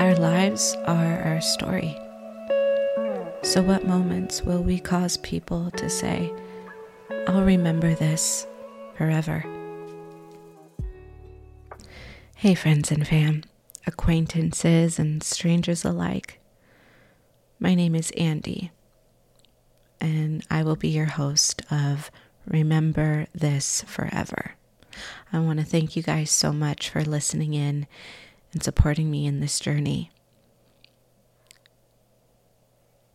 Our lives are our story. So, what moments will we cause people to say, I'll remember this forever? Hey, friends and fam, acquaintances and strangers alike. My name is Andy, and I will be your host of Remember This Forever. I want to thank you guys so much for listening in and supporting me in this journey.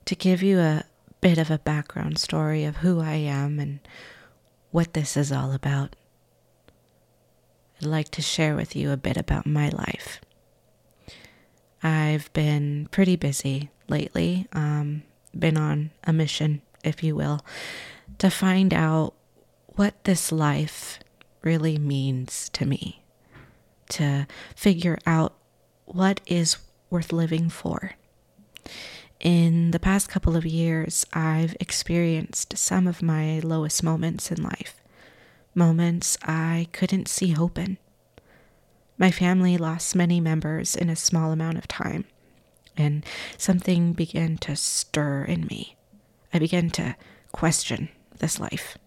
To give you a bit of a background story of who I am and what this is all about, I'd like to share with you a bit about my life. I've been pretty busy lately, um, been on a mission, if you will, to find out what this life really means to me, to figure out what is worth living for. In the past couple of years, I've experienced some of my lowest moments in life, moments I couldn't see hope in. My family lost many members in a small amount of time, and something began to stir in me. I began to question this life.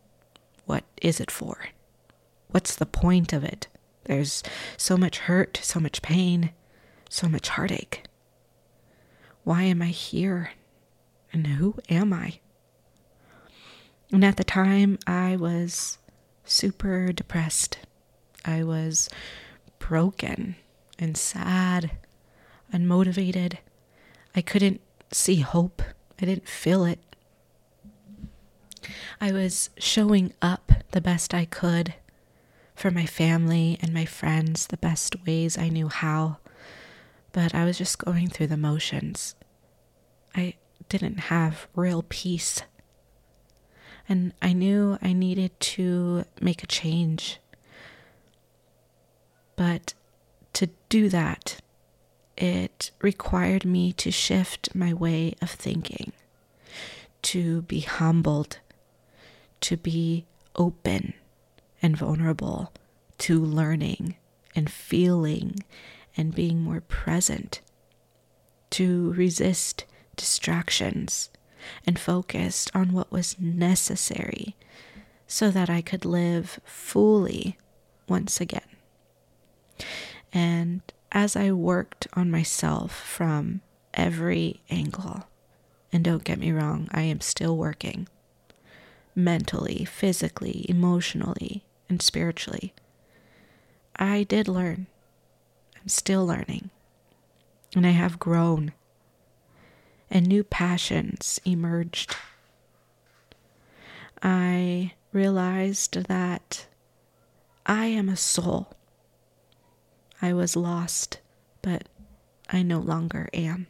What is it for? What's the point of it? There's so much hurt, so much pain, so much heartache. Why am I here? And who am I? And at the time, I was super depressed. I was broken and sad, unmotivated. I couldn't see hope. I didn't feel it. I was showing up the best I could for my family and my friends the best ways I knew how, but I was just going through the motions. I didn't have real peace. And I knew I needed to make a change. But to do that, it required me to shift my way of thinking, to be humbled, to be open and vulnerable to learning and feeling and being more present, to resist distractions and focused on what was necessary so that I could live fully once again. And as I worked on myself from every angle, and don't get me wrong, I am still working mentally, physically, emotionally, and spiritually. I did learn. I'm still learning. And I have grown. And new passions emerged. I realized that I am a soul. I was lost, but I no longer am.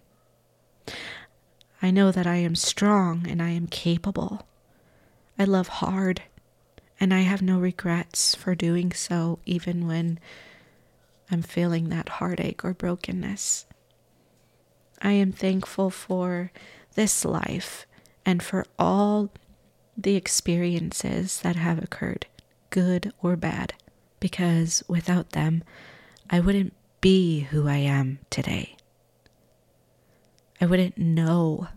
I know that I am strong and I am capable. I love hard and I have no regrets for doing so, even when I'm feeling that heartache or brokenness. I am thankful for this life and for all the experiences that have occurred, good or bad, because without them, I wouldn't be who I am today. I wouldn't know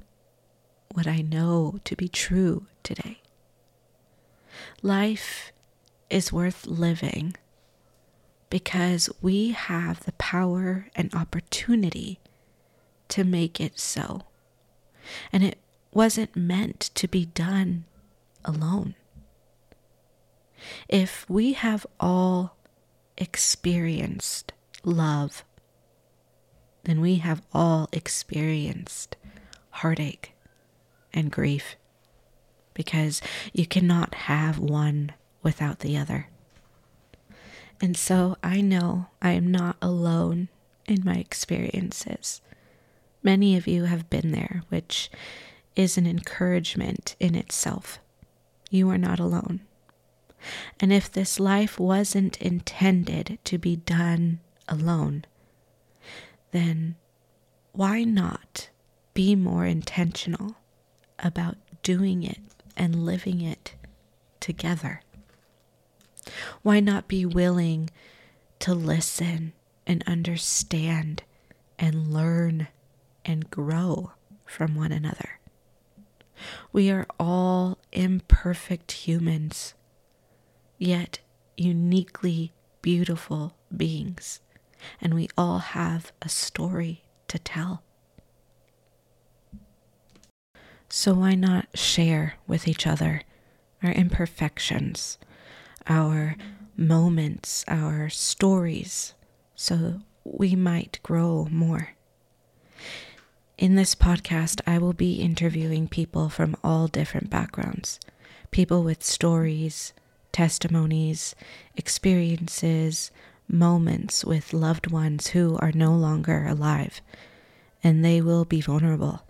what I know to be true today. Life is worth living because we have the power and opportunity to make it so. And it wasn't meant to be done alone. If we have all experienced love, then we have all experienced heartache and grief because you cannot have one without the other. And so I know I am not alone in my experiences. Many of you have been there, which is an encouragement in itself. You are not alone. And if this life wasn't intended to be done alone, then why not be more intentional about doing it and living it together? Why not be willing to listen and understand and learn and grow from one another. We are all imperfect humans, yet uniquely beautiful beings, and we all have a story to tell. So, why not share with each other our imperfections, our moments, our stories, so we might grow more? In this podcast, I will be interviewing people from all different backgrounds people with stories, testimonies, experiences, moments with loved ones who are no longer alive. And they will be vulnerable.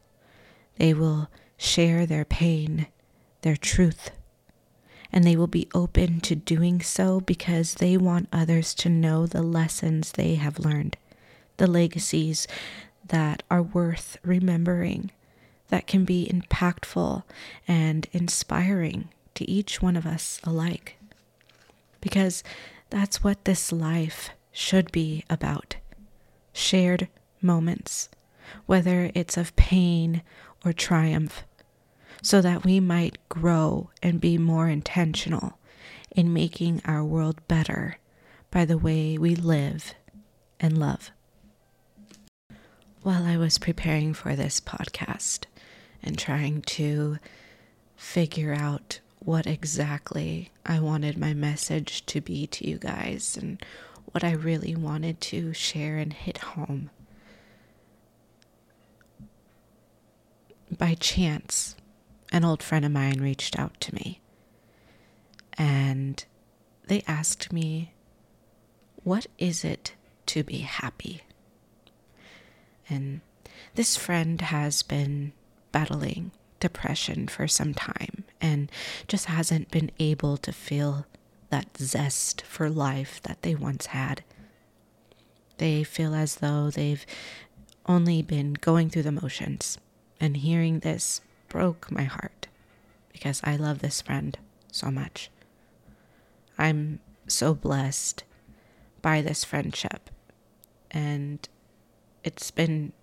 They will share their pain, their truth. And they will be open to doing so because they want others to know the lessons they have learned, the legacies that are worth remembering, that can be impactful and inspiring to each one of us alike. Because that's what this life should be about shared moments, whether it's of pain or triumph, so that we might grow and be more intentional in making our world better by the way we live and love while I was preparing for this podcast and trying to figure out what exactly I wanted my message to be to you guys and what I really wanted to share and hit home. By chance, an old friend of mine reached out to me and they asked me, What is it to be happy? And this friend has been battling depression for some time and just hasn't been able to feel that zest for life that they once had. They feel as though they've only been going through the motions, and hearing this broke my heart because I love this friend so much. I'm so blessed by this friendship, and it's been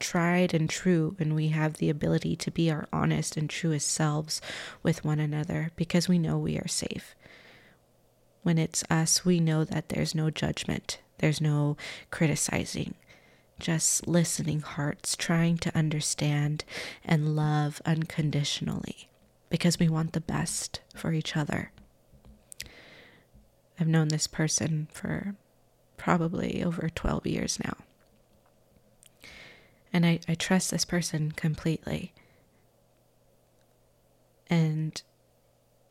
tried and true, and we have the ability to be our honest and truest selves with one another because we know we are safe. When it's us, we know that there's no judgment, there's no criticizing, just listening hearts trying to understand and love unconditionally because we want the best for each other. I've known this person for probably over 12 years now. And I, I trust this person completely. And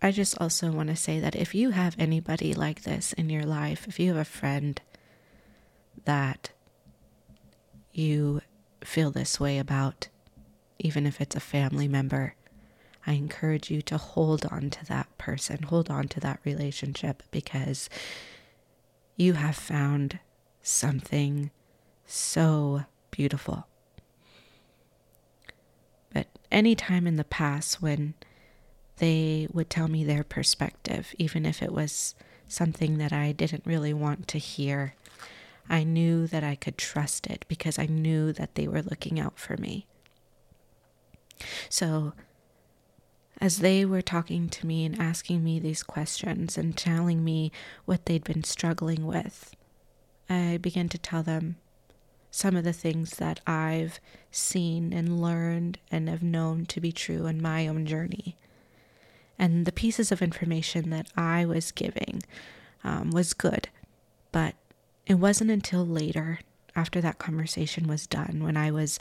I just also want to say that if you have anybody like this in your life, if you have a friend that you feel this way about, even if it's a family member, I encourage you to hold on to that person, hold on to that relationship because you have found something so beautiful But any time in the past when they would tell me their perspective, even if it was something that I didn't really want to hear. I knew that I could trust it because I knew that they were looking out for me. So, as they were talking to me and asking me these questions and telling me what they'd been struggling with, I began to tell them some of the things that I've seen and learned and have known to be true in my own journey. And the pieces of information that I was giving um, was good, but it wasn't until later, after that conversation was done, when I was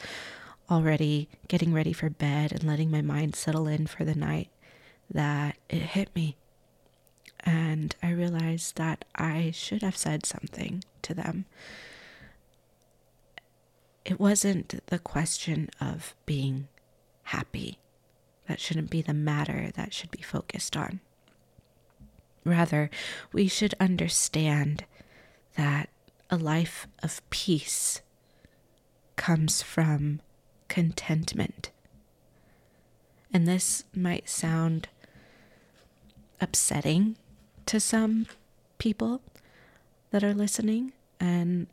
already getting ready for bed and letting my mind settle in for the night, that it hit me. And I realized that I should have said something to them it wasn't the question of being happy. That shouldn't be the matter that should be focused on. Rather, we should understand that a life of peace comes from contentment. And this might sound upsetting to some people that are listening. And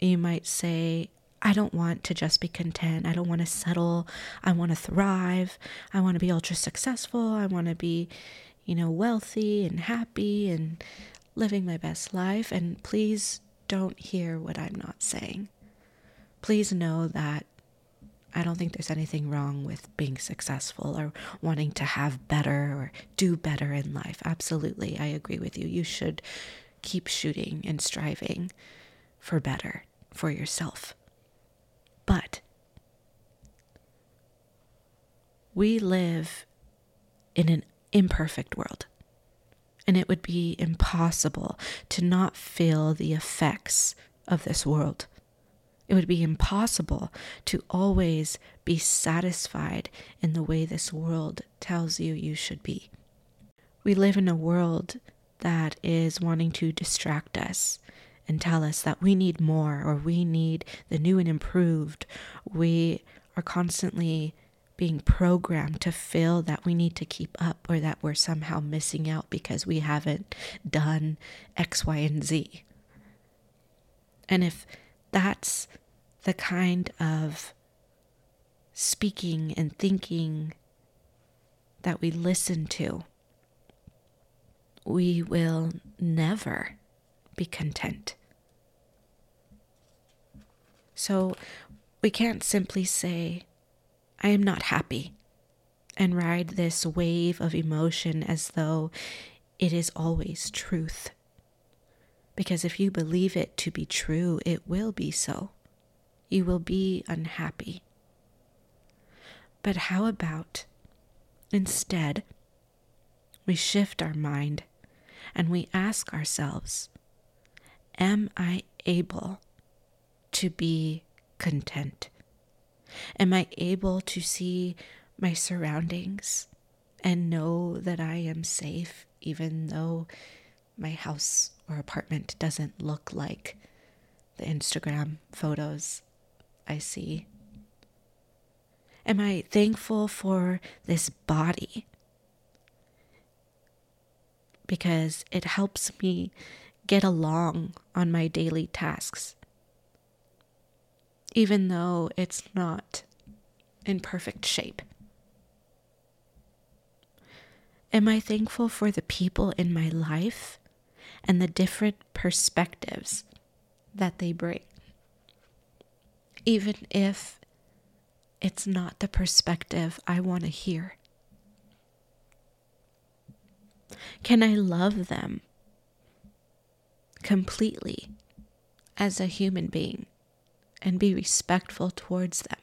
You might say, I don't want to just be content. I don't want to settle. I want to thrive. I want to be ultra successful. I want to be, you know, wealthy and happy and living my best life. And please don't hear what I'm not saying. Please know that I don't think there's anything wrong with being successful or wanting to have better or do better in life. Absolutely. I agree with you. You should keep shooting and striving for better for yourself. But we live in an imperfect world, and it would be impossible to not feel the effects of this world. It would be impossible to always be satisfied in the way this world tells you you should be. We live in a world that is wanting to distract us and tell us that we need more or we need the new and improved. We are constantly being programmed to feel that we need to keep up or that we're somehow missing out because we haven't done X, Y, and Z. And if that's the kind of speaking and thinking that we listen to, we will never be content. So we can't simply say, I am not happy, and ride this wave of emotion as though it is always truth. Because if you believe it to be true, it will be so. You will be unhappy. But how about instead we shift our mind and we ask ourselves, Am I able to be content? Am I able to see my surroundings and know that I am safe, even though my house or apartment doesn't look like the Instagram photos I see? Am I thankful for this body? Because it helps me get along on my daily tasks, even though it's not in perfect shape. Am I thankful for the people in my life and the different perspectives that they bring? Even if it's not the perspective I want to hear. Can I love them completely as a human being and be respectful towards them.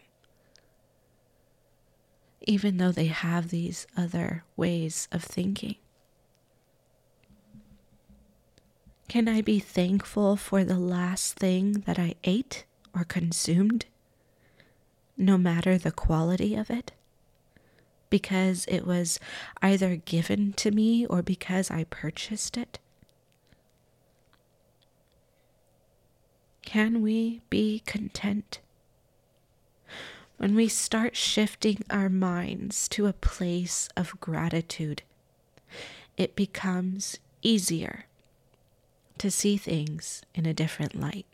Even though they have these other ways of thinking. Can I be thankful for the last thing that I ate or consumed, no matter the quality of it? Because it was either given to me or because I purchased it? Can we be content? When we start shifting our minds to a place of gratitude, it becomes easier to see things in a different light.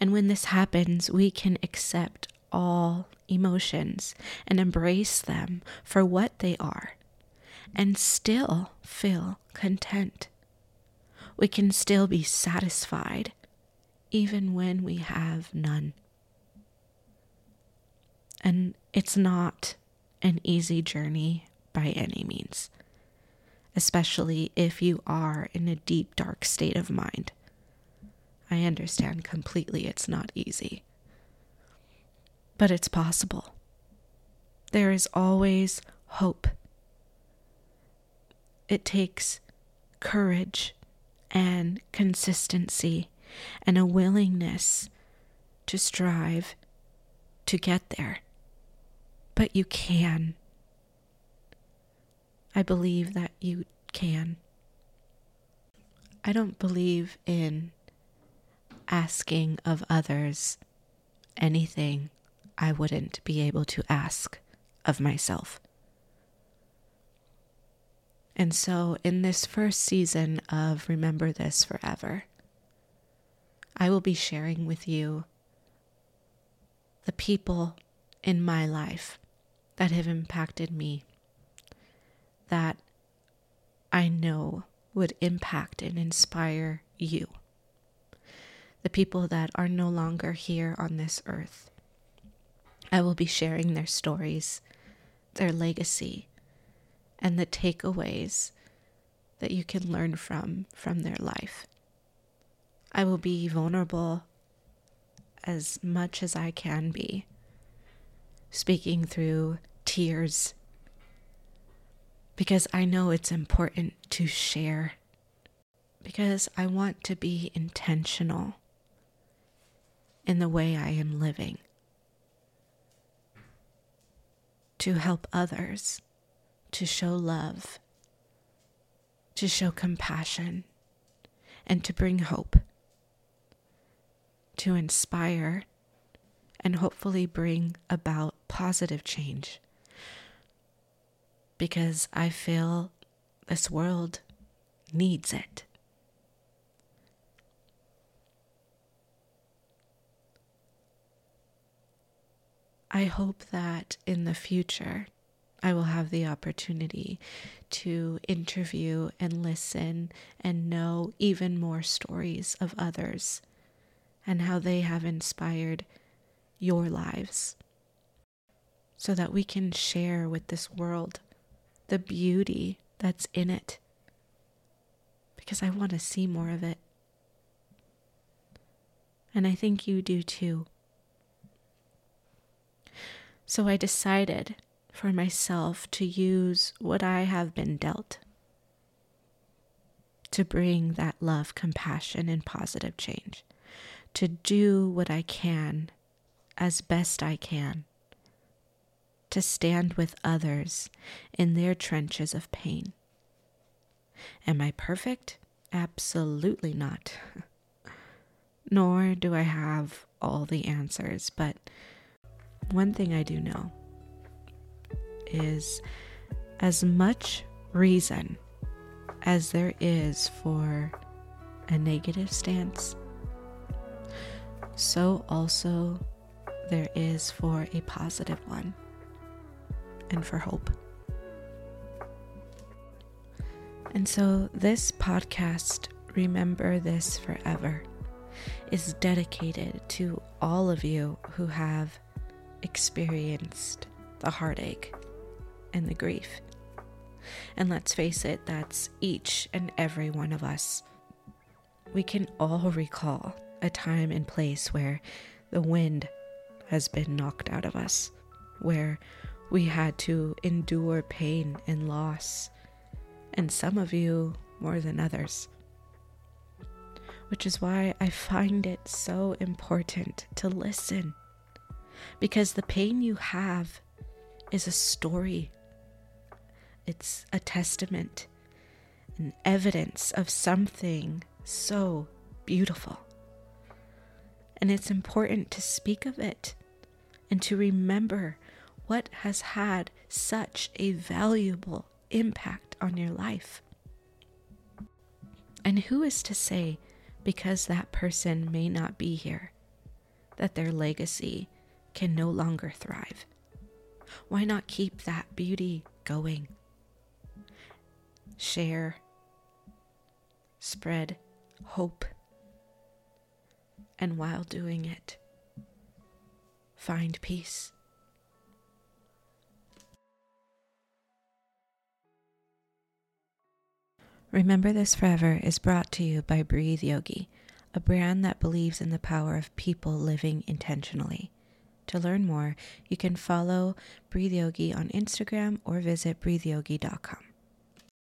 And when this happens, we can accept all emotions and embrace them for what they are and still feel content we can still be satisfied even when we have none. And it's not an easy journey by any means, especially if you are in a deep, dark state of mind. I understand completely it's not easy, but it's possible. There is always hope. It takes courage and consistency and a willingness to strive to get there. But you can. I believe that you can. I don't believe in asking of others anything I wouldn't be able to ask of myself. And so, in this first season of Remember This Forever, I will be sharing with you the people in my life that have impacted me, that I know would impact and inspire you. The people that are no longer here on this earth. I will be sharing their stories, their legacy, and the takeaways that you can learn from from their life. I will be vulnerable as much as I can be, speaking through tears because I know it's important to share, because I want to be intentional in the way I am living to help others, to show love, to show compassion, and to bring hope, to inspire, and hopefully bring about positive change because I feel this world needs it. I hope that in the future I will have the opportunity to interview and listen and know even more stories of others and how they have inspired your lives so that we can share with this world the beauty that's in it because I want to see more of it. And I think you do too. So I decided for myself to use what I have been dealt to bring that love, compassion, and positive change, to do what I can as best I can to stand with others in their trenches of pain. Am I perfect? Absolutely not. Nor do I have all the answers, but one thing I do know is as much reason as there is for a negative stance, so also there is for a positive one and for hope. And so, this podcast, Remember This Forever, is dedicated to all of you who have experienced the heartache and the grief. And let's face it, that's each and every one of us. We can all recall a time and place where the wind has been knocked out of us, where we had to endure pain and loss, and some of you more than others. Which is why I find it so important to listen, because the pain you have is a story, it's a testament, an evidence of something so beautiful. And it's important to speak of it and to remember what has had such a valuable impact on your life. And who is to say, because that person may not be here, that their legacy can no longer thrive? Why not keep that beauty going? Share, spread hope, and while doing it, find peace. Remember This Forever is brought to you by Breathe Yogi, a brand that believes in the power of people living intentionally. To learn more, you can follow Breathe Yogi on Instagram or visit breatheyogi.com.